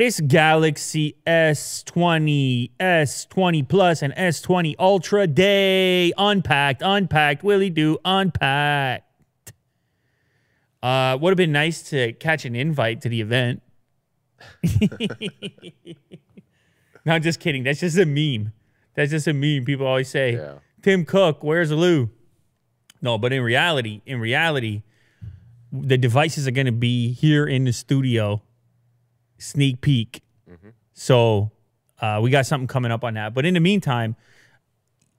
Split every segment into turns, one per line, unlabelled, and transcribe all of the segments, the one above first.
This Galaxy S20, S20 Plus, and S20 Ultra Day unpacked, unpacked, Willie do unpacked. Uh, would have been nice to catch an invite to the event. no, I'm just kidding. That's just a meme. That's just a meme. People always say,
Yeah.
Tim Cook, where's Lou? No, but in reality, in reality, the devices are going to be here in the studio, sneak peek. So uh, we got something coming up on that. But in the meantime,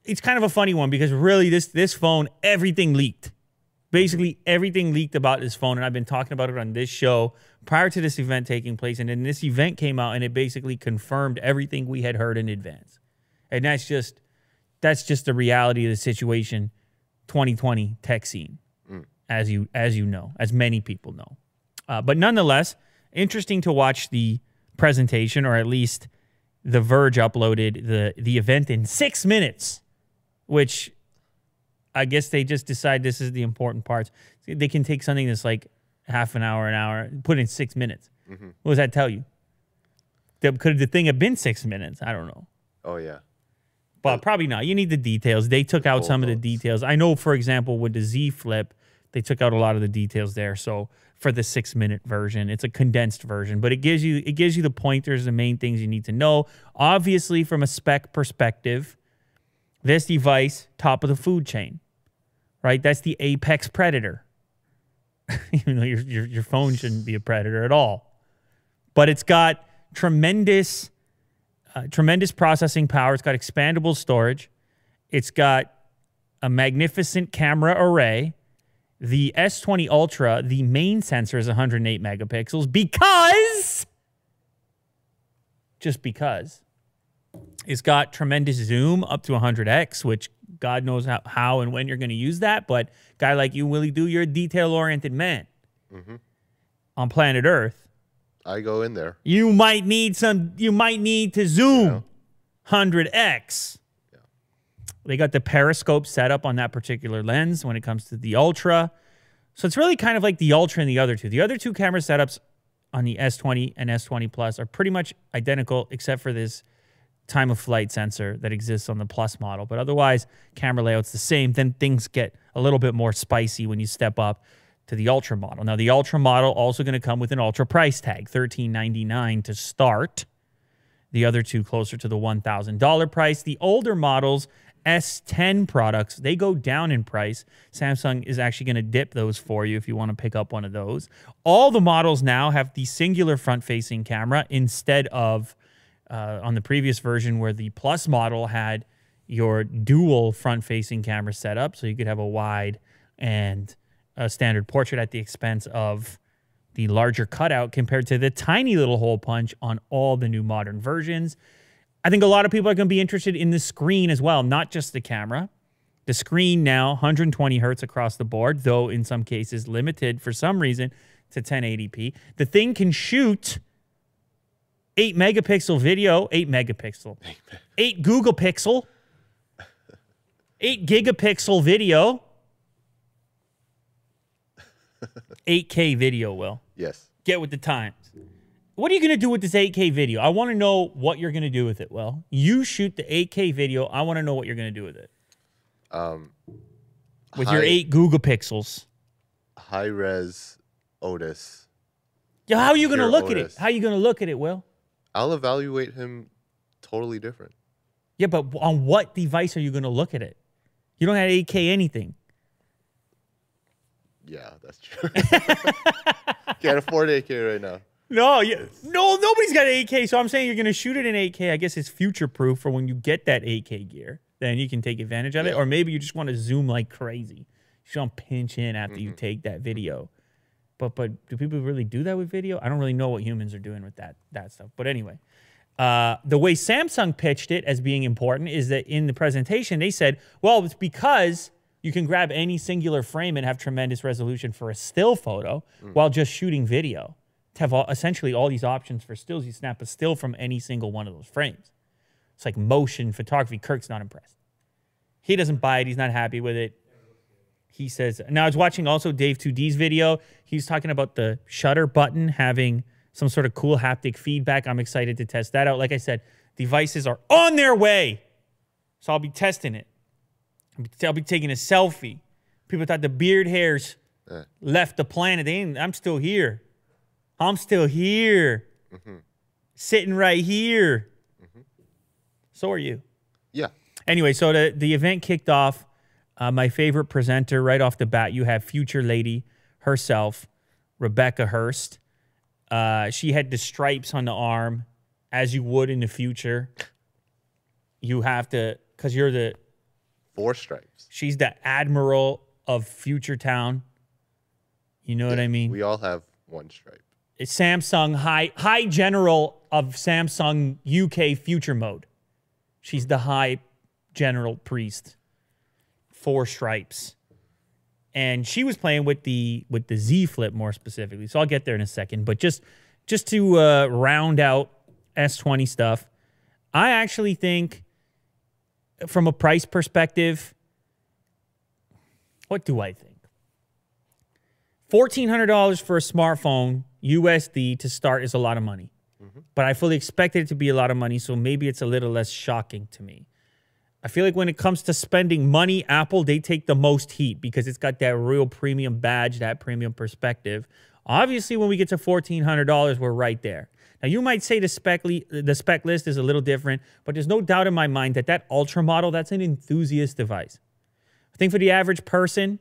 it's kind of a funny one because really, this this phone, everything leaked. Basically, everything leaked about this phone, and I've been talking about it on this show prior to this event taking place. And then this event came out, and it basically confirmed everything we had heard in advance. And that's just that's just the reality of the situation 2020 tech scene as you as you know as many people know uh, but nonetheless interesting to watch the presentation or at least the verge uploaded the the event in six minutes which i guess they just decide this is the important parts they can take something that's like half an hour an hour put in six minutes mm-hmm. what does that tell you that could the thing have been six minutes i don't know
Oh yeah.
but probably not. You need the details. They took out
full
some of the details. I know, for example, with the Z Flip, they took out a lot of the details there. So for the six minute version, it's a condensed version, but it gives you it gives you the pointers, the main things you need to know. Obviously, from a spec perspective, this device top of the food chain, right? That's the apex predator. Even though your, your your phone shouldn't be a predator at all, but it's got tremendous uh, tremendous processing power. It's got expandable storage. It's got a magnificent camera array. The S20 Ultra, the main sensor is 108 megapixels because, just because, it's got tremendous zoom up to 100x, which God knows how, how and when you're going to use that. But guy like you, Willie, do you're a detail oriented man mm-hmm. on planet Earth
I go in there.
you might need some you might need to zoom 100x they got the periscope set up on that particular lens when it comes to the ultra. So it's really kind of like the ultra and the other two. The other two camera setups on the s20 and s20 plus are pretty much identical except for this time of flight sensor that exists on the plus model. But otherwise camera layout's the same. Then things get a little bit more spicy when you step up to the ultra model. Now the ultra model also going to come with an ultra price tag 1399 to start. The other two closer to the $1000 price. The older models s10 products they go down in price samsung is actually going to dip those for you if you want to pick up one of those all the models now have the singular front facing camera instead of uh, on the previous version where the plus model had your dual front facing camera setup so you could have a wide and a standard portrait at the expense of the larger cutout compared to the tiny little hole punch on all the new modern versions. I think a lot of people are going to be interested in the screen as well, not just the camera. The screen now 120 hertz across the board, though in some cases limited for some reason to 1080p. The thing can shoot 8 megapixel video, 8 megapixel, 8 Google pixel, 8 gigapixel video, 8K video, Will
Yes.
get with the times. What are you going to do with this 8K video? I want to know what you're going to do with it. Well, you shoot the 8K video. I want to know what you're going to do with it.
Um,
With your eight Google pixels.
high res Otis.
Yeah, how are you going to look at it? How are you going to look at it, Will?
I'll evaluate him totally different.
Yeah, but on what device are you going to look at it? You don't have 8K anything.
Yeah, that's true. Can't afford 8K right now.
No, yeah, no, nobody's got 8K. So I'm saying you're going to shoot it in 8K. I guess it's future proof for when you get that 8K gear. Then you can take advantage of it. Or maybe you just want to zoom like crazy. You to pinch in after
Mm-hmm.
you take that video. But but do people really do that with video? I don't really know what humans are doing with that that stuff. But anyway, uh, the way Samsung pitched it as being important is that in the presentation they said, well, it's because you can grab any singular frame and have tremendous resolution for a still photo while just shooting video. To have all, essentially all these options for stills, you snap a still from any single one of those frames. It's like motion photography. Kirk's not impressed. He doesn't buy it. He's not happy with it. He says, now I was watching also Dave2D's video. He's talking about the shutter button having some sort of cool haptic feedback. I'm excited to test that out. Like I said, devices are on their way. So I'll be testing it. I'll be, I'll be taking a selfie. People thought the beard hairs left the planet. They I'm still here. I'm still here. Sitting right here. So are you.
Yeah.
Anyway, so the, the event kicked off. Uh, my favorite presenter right off the bat, you have future lady herself, Rebecca Hirst. Uh, she had the stripes on the arm, as you would in the future. You have to, because you're the,
Four stripes.
she's the admiral of Future Town. You know what I mean?
We all have one stripe.
Samsung High High General of Samsung UK Future Mode. She's the High General Priest. Four stripes. And she was playing with the with the Z Flip more specifically. So I'll get there in a second. But just just to uh, round out S20 stuff, I actually think from a price perspective, what do I think? $1,400 for a smartphone USD to start is a lot of money. Mm-hmm. But I fully expected it to be a lot of money, so maybe it's a little less shocking to me. I feel like when it comes to spending money, Apple, they take the most heat because it's got that real premium badge, that premium perspective. Obviously, when we get to $1,400, we're right there. Now, you might say the spec, the spec list is a little different, but there's no doubt in my mind that that Ultra model, that's an enthusiast device. I think for the average person,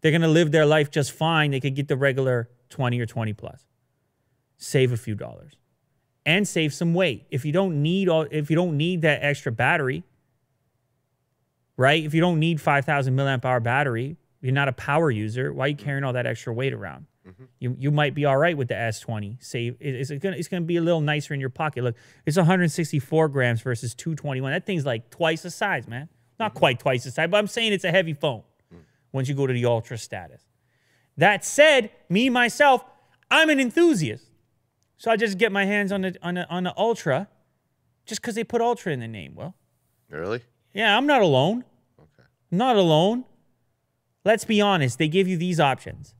they're going to live their life just fine. They could get the regular 20 or 20 plus. Save a few dollars and save some weight. If you don't need all if you don't need that extra battery, right? If you don't need 5000 milliamp hour battery, you're not a power user, why are you mm-hmm. carrying all that extra weight around? Mm-hmm. You, you might be all right with the S20. Save it- it's gonna it's gonna be a little nicer in your pocket. Look, it's 164 grams versus 221. That thing's like twice the size, man. Not mm-hmm. quite twice the size, but I'm saying it's a heavy phone mm. once you go to the ultra status. That said, me myself, I'm an enthusiast. So I just get my hands on the on the on the ultra just because they put ultra in the name. Well,
Really?
yeah, I'm not alone.
Okay.
Not alone. Let's be honest. They give you these options.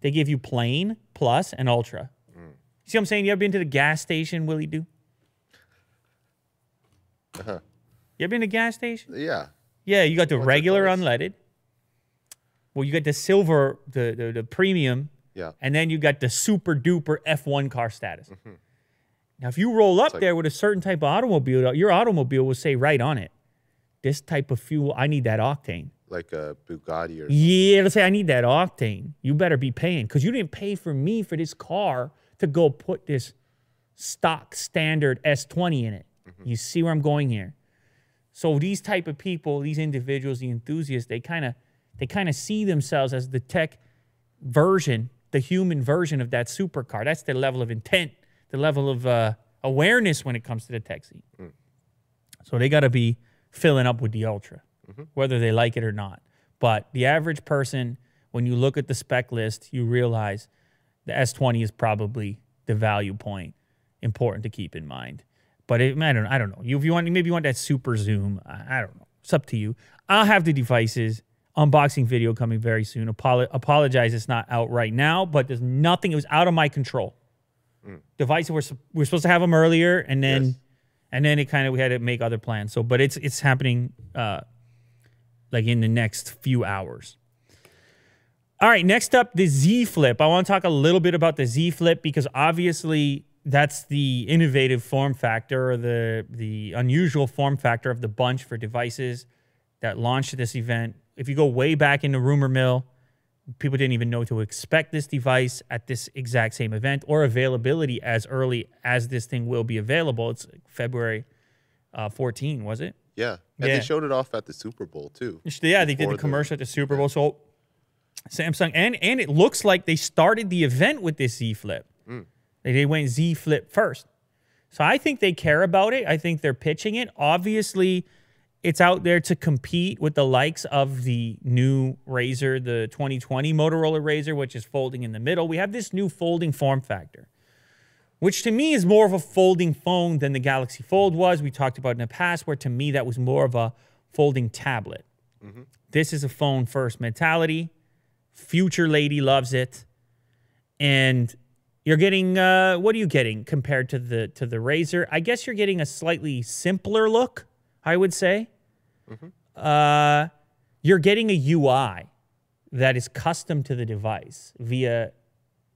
They give you plain, plus, and ultra. See what I'm saying? You ever been to the gas station, Willie Do?
Uh-huh.
You ever been to a gas station?
Yeah.
Yeah, you got the regular unleaded. Well, you got the silver, the, the the premium,
Yeah.
and then you got the super duper F1 car status. Mm-hmm. Now, if you roll up
like-
there with a certain type of automobile, your automobile will say right on it, this type of fuel, I need that octane.
Like a Bugatti or
Yeah, it'll say I need that octane. You better be paying because you didn't pay for me for this car to go put this stock standard S20 in it. Mm-hmm. You see where I'm going here? So these type of people, these individuals, the enthusiasts, they kind of they kind of see themselves as the tech version, the human version of that supercar. That's the level of intent, the level of uh, awareness when it comes to the tech scene. So they got to be filling up with the Ultra, whether they like it or not. But the average person, when you look at the spec list, you realize the S20 is probably the value point important to keep in mind. But it, I don't, I don't know. You, if you want, maybe you want that super zoom. I, I don't know. It's up to you. I'll have the devices. Unboxing video coming very soon. Apolo- apologize, it's not out right now, but there's nothing. It was out of my control. Devices were we were supposed to have them earlier, and then
Yes.
and then it kind of we had to make other plans. So, but it's it's happening uh, like in the next few hours. All right, next up, the Z Flip. I want to talk a little bit about the Z Flip because obviously that's the innovative form factor or the the unusual form factor of the bunch for devices that launched this event. If you go way back in the rumor mill, people didn't even know to expect this device at this exact same event or availability as early as this thing will be available. It's February uh, 14, was it?
Yeah. And
Yeah.
they showed it off at the Super Bowl too.
Yeah, they did the
the-
commercial at the Super Bowl. So Samsung and and it looks like they started the event with this Z Flip. They, they went Z Flip first. So I think they care about it. I think they're pitching it. Obviously, it's out there to compete with the likes of the new Razr, the 2020 Motorola Razr, which is folding in the middle. We have this new folding form factor, which to me is more of a folding phone than the Galaxy Fold was. We talked about in the past, where to me that was more of a folding tablet. This is a phone first mentality. Future lady loves it. And You're getting uh, what are you getting compared to the to the Razr? I guess you're getting a slightly simpler look. I would say. Uh, you're getting a UI that is custom to the device via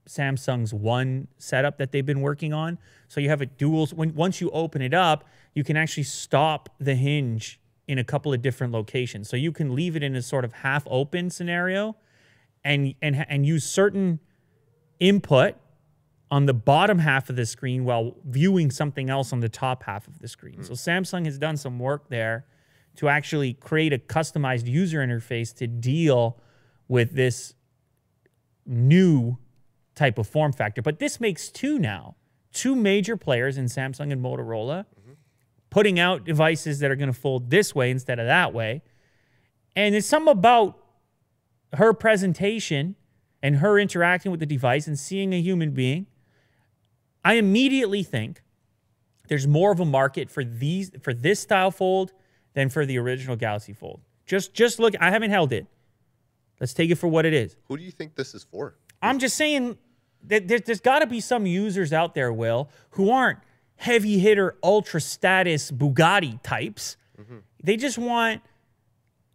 Samsung's One setup that they've been working on. So you have a dual. When once you open it up, you can actually stop the hinge in a couple of different locations. So you can leave it in a sort of half open scenario, and and and use certain input on the bottom half of the screen while viewing something else on the top half of the screen. So Samsung has done some work there to actually create a customized user interface to deal with this new type of form factor. But this makes two now, two major players in Samsung and Motorola putting out devices that are going to fold this way instead of that way. And it's something about her presentation and her interacting with the device and seeing a human being. I immediately think there's more of a market for these for this style fold than for the original Galaxy Fold. Just just look, I haven't held it. Let's take it for what it is.
Who do you think this is for?
I'm just saying that there, there's got to be some users out there, Will, who aren't heavy hitter, ultra status Bugatti types. Mm-hmm. They just want,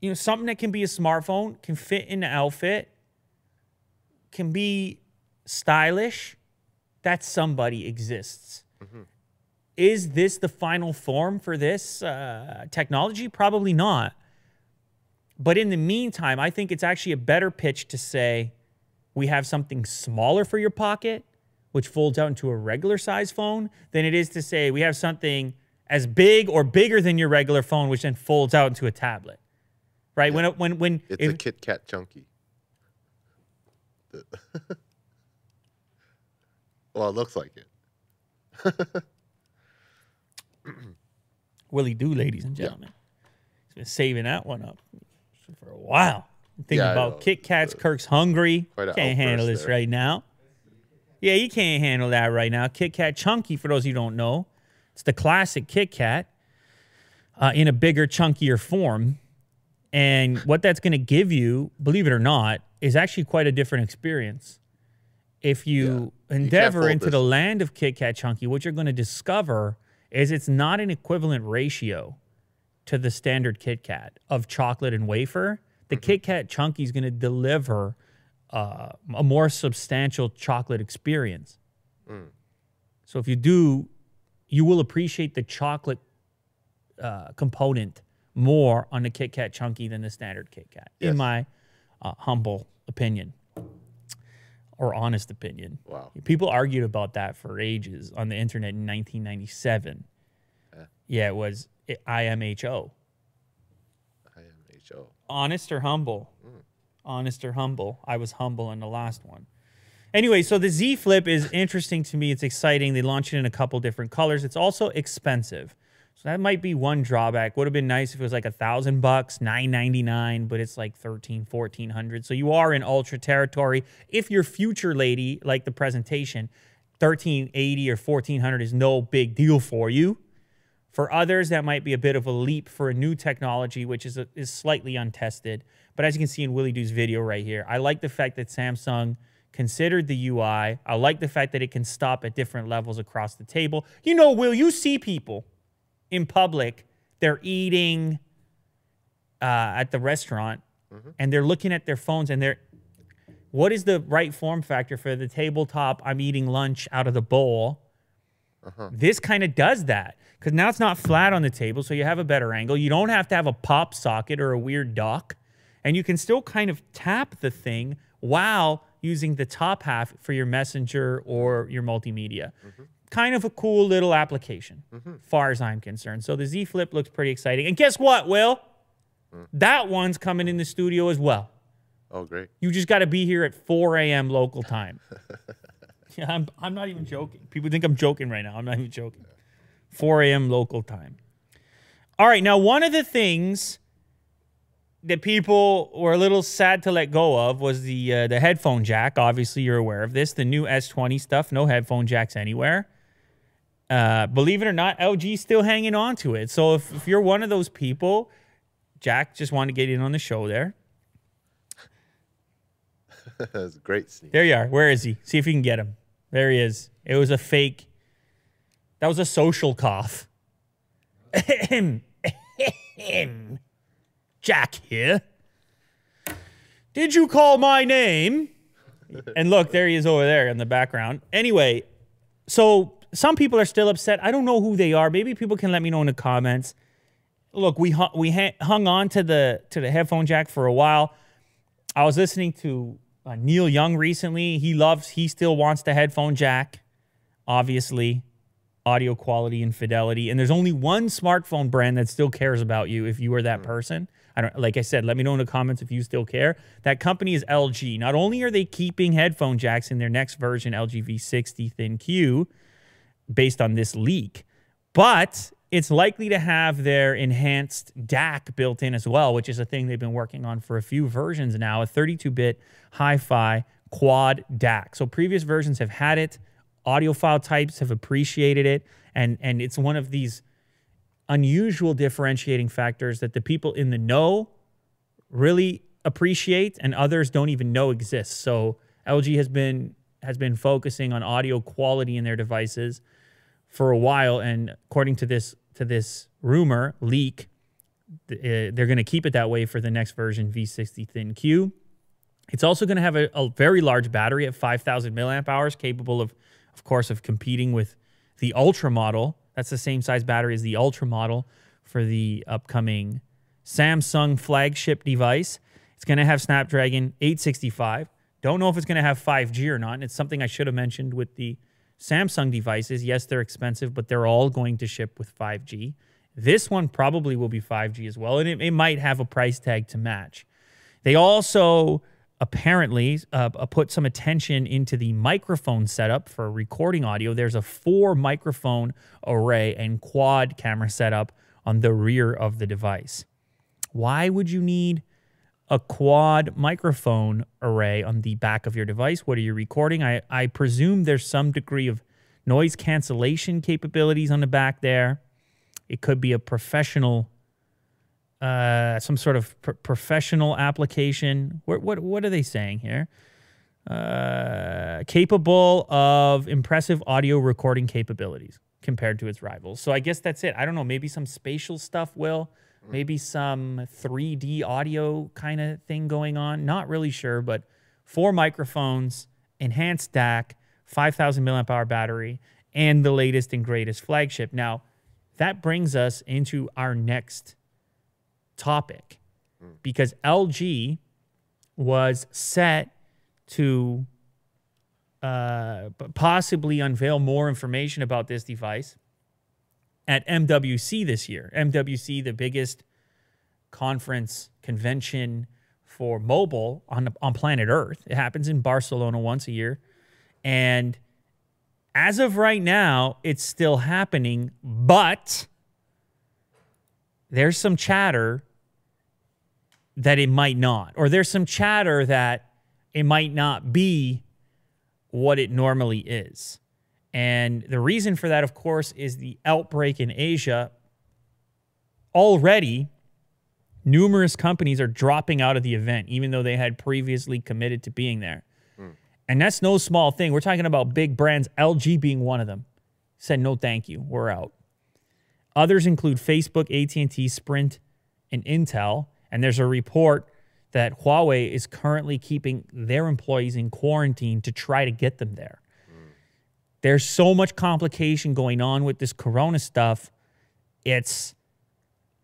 you know, something that can be a smartphone, can fit in the outfit, can be stylish. That somebody exists. Mm-hmm. Is this the final form for this uh, technology? Probably not. But in the meantime, I think it's actually a better pitch to say we have something smaller for your pocket, which folds out into a regular size phone, than it is to say we have something as big or bigger than your regular phone, which then folds out into a tablet. Right? When when when
It's
if-
a Kit Kat chunky. Well, it looks like it.
Willie Do, ladies and gentlemen, he's been saving that one up for a while. Thinking
Yeah,
about. Kit Kats, Kirk's hungry. Can't handle this
there.
right now. Yeah, you can't handle that right now. Kit Kat Chunky, for those of you who don't know, it's the classic Kit Kat uh, in a bigger, chunkier form. And what that's going to give you, believe it or not, is actually quite a different experience. If you endeavor
fold
into
this.
the land of Kit Kat Chunky, what you're going to discover is it's not an equivalent ratio to the standard Kit Kat of chocolate and wafer. The Kit Kat Chunky is going to deliver uh, a more substantial chocolate experience. So if you do, you will appreciate the chocolate uh, component more on the Kit Kat Chunky than the standard Kit Kat,
Yes.
in my uh, humble opinion or honest opinion.
Wow.
People argued about that for ages on the internet in 1997. Yeah, it was IMHO.
IMHO.
Honest or humble? Hmm. Honest or humble? I was humble in the last one. Anyway, so the Z Flip is interesting to me. It's exciting. They launch it in a couple different colors. It's also expensive. So that might be one drawback. Would have been nice if it was like a thousand bucks, nine ninety nine, but it's like thirteen, fourteen hundred. So you are in ultra territory. If your future lady, like the presentation, thirteen eighty or fourteen hundred is no big deal for you. For others, that might be a bit of a leap for a new technology, which is, is slightly untested. But as you can see in Willie Doo's video right here, I like the fact that Samsung considered the UI. I like the fact that it can stop at different levels across the table. You know, Will, you see people in public, they're eating uh, at the restaurant mm-hmm. and they're looking at their phones and they're, what is the right form factor for the tabletop? I'm eating lunch out of the bowl. Uh-huh. This kind of does that because now it's not flat on the table, so you have a better angle. You don't have to have a pop socket or a weird dock, and you can still kind of tap the thing while using the top half for your messenger or your multimedia. Mm-hmm. Kind of a cool little application, far as I'm concerned. So the Z Flip looks pretty exciting. And guess what, Will? That one's coming in the studio as well.
Oh, great.
You just got to be here at 4 a.m. local time. yeah, I'm, I'm not even joking. People think I'm joking right now. I'm not even joking. 4 a.m. local time. All right, now one of the things that people were a little sad to let go of was the uh, the headphone jack. Obviously, you're aware of this. The new S20 stuff, no headphone jacks anywhere. Uh, believe it or not, LG's still hanging on to it. So if, if you're one of those people, Jack just wanted to get in on the show there.
That's a great sneak.
There you are. Where is he? See if you can get him. There he is. It was a fake. That was a social cough. Jack here. Did you call my name? And look, there he is over there in the background. Anyway, so some people are still upset. I don't know who they are. Maybe people can let me know in the comments. Look, we hung, we ha- hung on to the to the headphone jack for a while. I was listening to uh, Neil Young recently. He loves, he still wants the headphone jack, obviously, audio quality and fidelity. And there's only one smartphone brand that still cares about you if you are that person. I don't, like I said, let me know in the comments if you still care. That company is LG. Not only are they keeping headphone jacks in their next version, LG V60 ThinQ, based on this leak, but it's likely to have their enhanced DAC built in as well, which is a thing they've been working on for a few versions now, a 32-bit hi-fi quad DAC. So previous versions have had it, audiophile types have appreciated it, and and it's one of these unusual differentiating factors that the people in the know really appreciate and others don't even know exists. So LG has been has been focusing on audio quality in their devices for a while and according to this to this rumor leak uh, they're going to keep it that way for the next version V60 ThinQ. It's also going to have a, a, very large battery at 5,000 milliamp hours, capable of, of course, of competing with the Ultra model. That's the same size battery as the Ultra model for the upcoming Samsung flagship device. It's going to have Snapdragon 865. Don't know if it's going to have 5G or not. And it's something I should have mentioned with the Samsung devices. Yes, they're expensive, but they're all going to ship with 5G. This one probably will be 5G as well, and it, it might have a price tag to match. They also apparently uh, uh, put some attention into the microphone setup for recording audio. There's a four microphone array and quad camera setup on the rear of the device. Why would you need a quad microphone array on the back of your device? What are you recording? I, I presume there's some degree of noise cancellation capabilities on the back there. It could be a professional, uh, some sort of pr- professional application. What, what, what are they saying here? Uh, capable of impressive audio recording capabilities compared to its rivals. So I guess that's it. I don't know. Maybe some spatial stuff will, maybe some 3D audio kind of thing going on. Not really sure, but four microphones, enhanced DAC, 5,000 milliamp hour battery, and the latest and greatest flagship. Now, that brings us into our next topic because LG was set to uh, possibly unveil more information about this device at MWC this year. MWC, the biggest conference convention for mobile on on planet Earth. It happens in Barcelona once a year, and as of right now, it's still happening, but there's some chatter that it might not, or there's some chatter that it might not be what it normally is. And the reason for that, of course, is the outbreak in Asia. Already, numerous companies are dropping out of the event, even though they had previously committed to being there. Hmm. And that's no small thing. We're talking about big brands, LG being one of them. Said no thank you. We're out. Others include Facebook, AT&T, Sprint, and Intel. And there's a report that Huawei is currently keeping their employees in quarantine to try to get them there. There's so much complication going on with this corona stuff. It's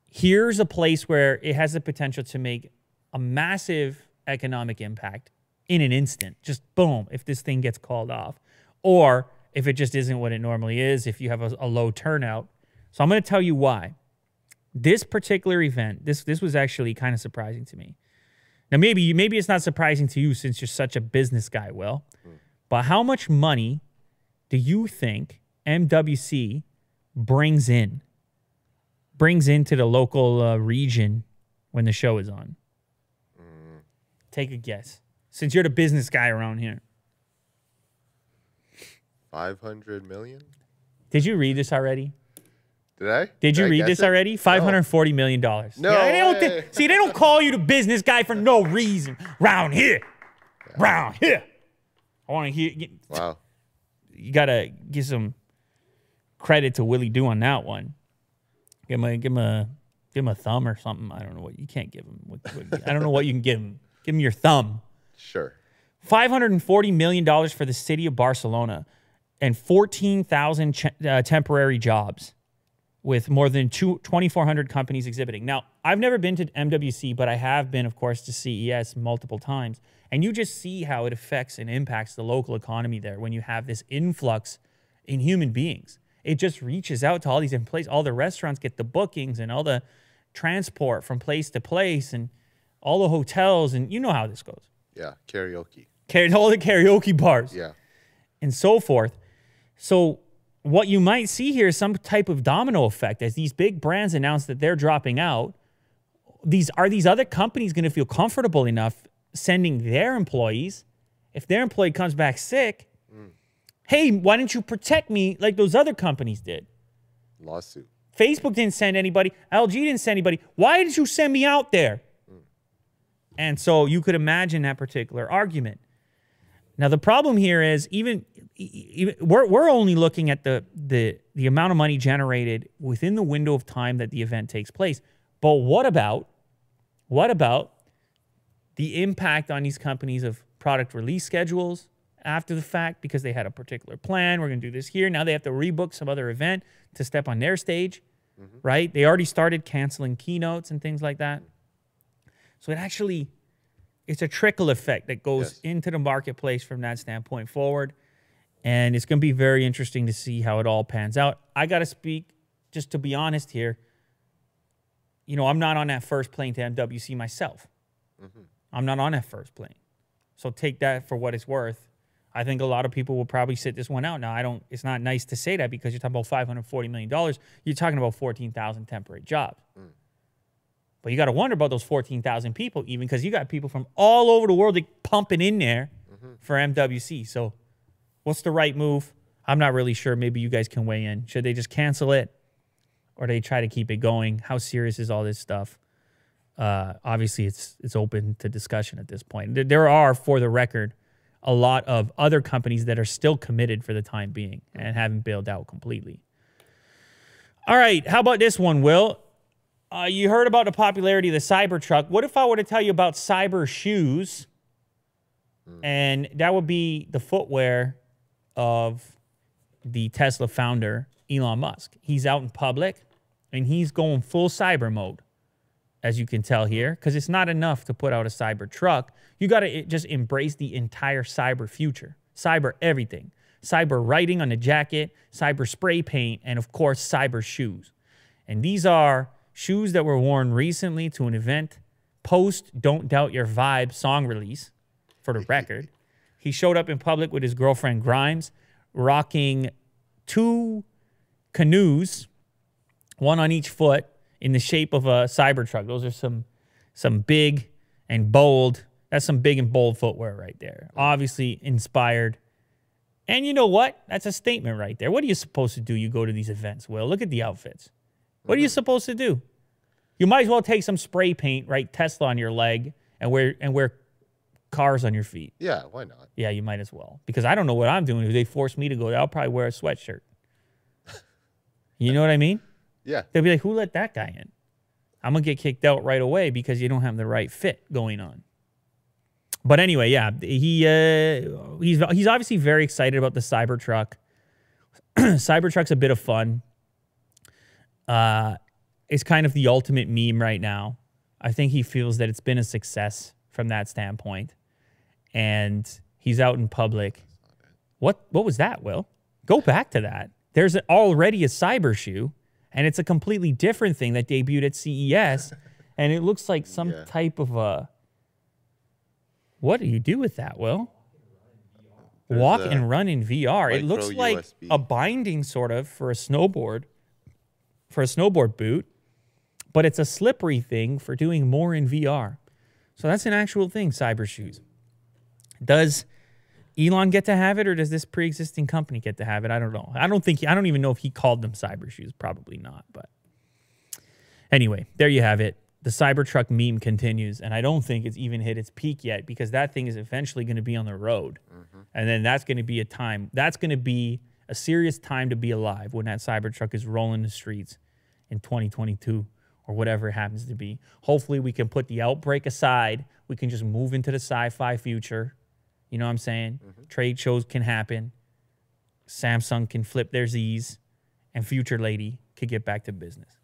here's a place where it has the potential to make a massive economic impact in an instant. Just boom, if this thing gets called off. Or if it just isn't what it normally is, if you have a, a low turnout. So I'm going to tell you why. This particular event, this this was actually kind of surprising to me. Now maybe maybe it's not surprising to you since you're such a business guy, Will. Hmm. But how much money do you think MWC brings in? Brings into the local uh, region when the show is on? Take a guess. Since you're the business guy around here.
500 million?
Did you read this already?
Did I?
Did you
I
read this
it?
already? Five hundred forty million dollars.
No
they don't
way.
see, they don't call you the business guy for no reason. Round here, round here. I want to hear. Get,
Wow.
You gotta give some credit to Willie Do on that one. Give him a give him a give him a thumb or something. I don't know what you can't give him. What, what, I don't know what you can give him. Give him your thumb.
Sure.
Five hundred and forty million dollars for the city of Barcelona, and fourteen thousand ch- uh, temporary jobs, with more than two, 2,400 companies exhibiting. Now, I've never been to MWC, but I have been, of course, to CES multiple times, and you just see how it affects and impacts the local economy there when you have this influx in human beings. It just reaches out to all these different places. All the restaurants get the bookings and all the transport from place to place, and all the hotels, and you know how this goes
Yeah. Karaoke.
all the karaoke bars
Yeah.
and so forth. So what you might see here is some type of domino effect as these big brands announce that they're dropping out. These are these other companies going to feel comfortable enough sending their employees if their employee comes back sick? Hey, why didn't you protect me like those other companies did?
Lawsuit.
Facebook didn't send anybody. LG didn't send anybody. Why did you send me out there? And so you could imagine that particular argument. Now the problem here is even we're, we're only looking at the, the the amount of money generated within the window of time that the event takes place. But what about what about the impact on these companies of product release schedules after the fact because they had a particular plan. We're going to do this here. Now they have to rebook some other event to step on their stage, mm-hmm. right? They already started canceling keynotes and things like that. So it actually it's a trickle effect that goes
Yes.
into the marketplace from that standpoint forward. And it's going to be very interesting to see how it all pans out. I got to speak just to be honest here. You know, I'm not on that first plane to MWC myself. Mm-hmm. I'm not on that first plane. So take that for what it's worth. I think a lot of people will probably sit this one out. Now, I don't, it's not nice to say that because you're talking about $540 million. You're talking about 14,000 temporary jobs. Mm. But you got to wonder about those 14,000 people, even because you got people from all over the world pumping in there mm-hmm. for MWC. So, what's the right move? I'm not really sure. Maybe you guys can weigh in. Should they just cancel it or they try to keep it going? How serious is all this stuff? Uh, obviously, it's it's open to discussion at this point. There, are, for the record, a lot of other companies that are still committed for the time being and haven't bailed out completely. All right, how about this one, Will? Uh, you heard about the popularity of the Cybertruck. What if I were to tell you about Cyber Shoes? And that would be the footwear of the Tesla founder, Elon Musk. He's out in public and he's going full cyber mode, as you can tell here, because it's not enough to put out a cyber truck. You got to just embrace the entire cyber future, cyber everything, cyber writing on the jacket, cyber spray paint, and of course, cyber shoes. And these are shoes that were worn recently to an event post Don't Doubt Your Vibe song release, for the record. He showed up in public with his girlfriend Grimes, rocking two canoes, one on each foot, in the shape of a Cybertruck. Those are some some big and bold. That's some big and bold footwear right there. Obviously inspired. And you know what? That's a statement right there. What are you supposed to do? You go to these events. Will look at the outfits. What are you mm-hmm. supposed to do? You might as well take some spray paint, write Tesla on your leg, and wear and wear cars on your feet.
Yeah, why not?
Yeah, you might as well. Because I don't know what I'm doing. If they force me to go, I'll probably wear a sweatshirt. you know what I mean?
Yeah.
They'll be like, who let that guy in? I'm going to get kicked out right away because you don't have the right fit going on. But anyway, yeah, he uh, he's he's obviously very excited about the Cybertruck. Cybertruck's a bit of fun. Uh, it's kind of the ultimate meme right now. I think he feels that it's been a success from that standpoint, and he's out in public. What what was that? Will go back to that. There's already a cyber shoe, and it's a completely different thing that debuted at CES, and it looks like some
Yeah.
type of a. What do you do with that, Will? Walk and run in VR. It looks like
USB.
a binding sort of for a snowboard, for a snowboard boot, but it's a slippery thing for doing more in VR. So that's an actual thing, cyber shoes. Does Elon get to have it or does this pre-existing company get to have it? I don't know. I don't think He, I don't even know if he called them cyber shoes, probably not, but anyway, there you have it. the Cybertruck meme continues, and I don't think it's even hit its peak yet because that thing is eventually going to be on the road, mm-hmm. and then that's going to be a time. That's going to be a serious time to be alive when that Cybertruck is rolling the streets in 2022 or whatever it happens to be. Hopefully, we can put the outbreak aside. We can just move into the sci-fi future. You know what I'm saying? Mm-hmm. Trade shows can happen. Samsung can flip their Z's, and Future Lady could get back to business.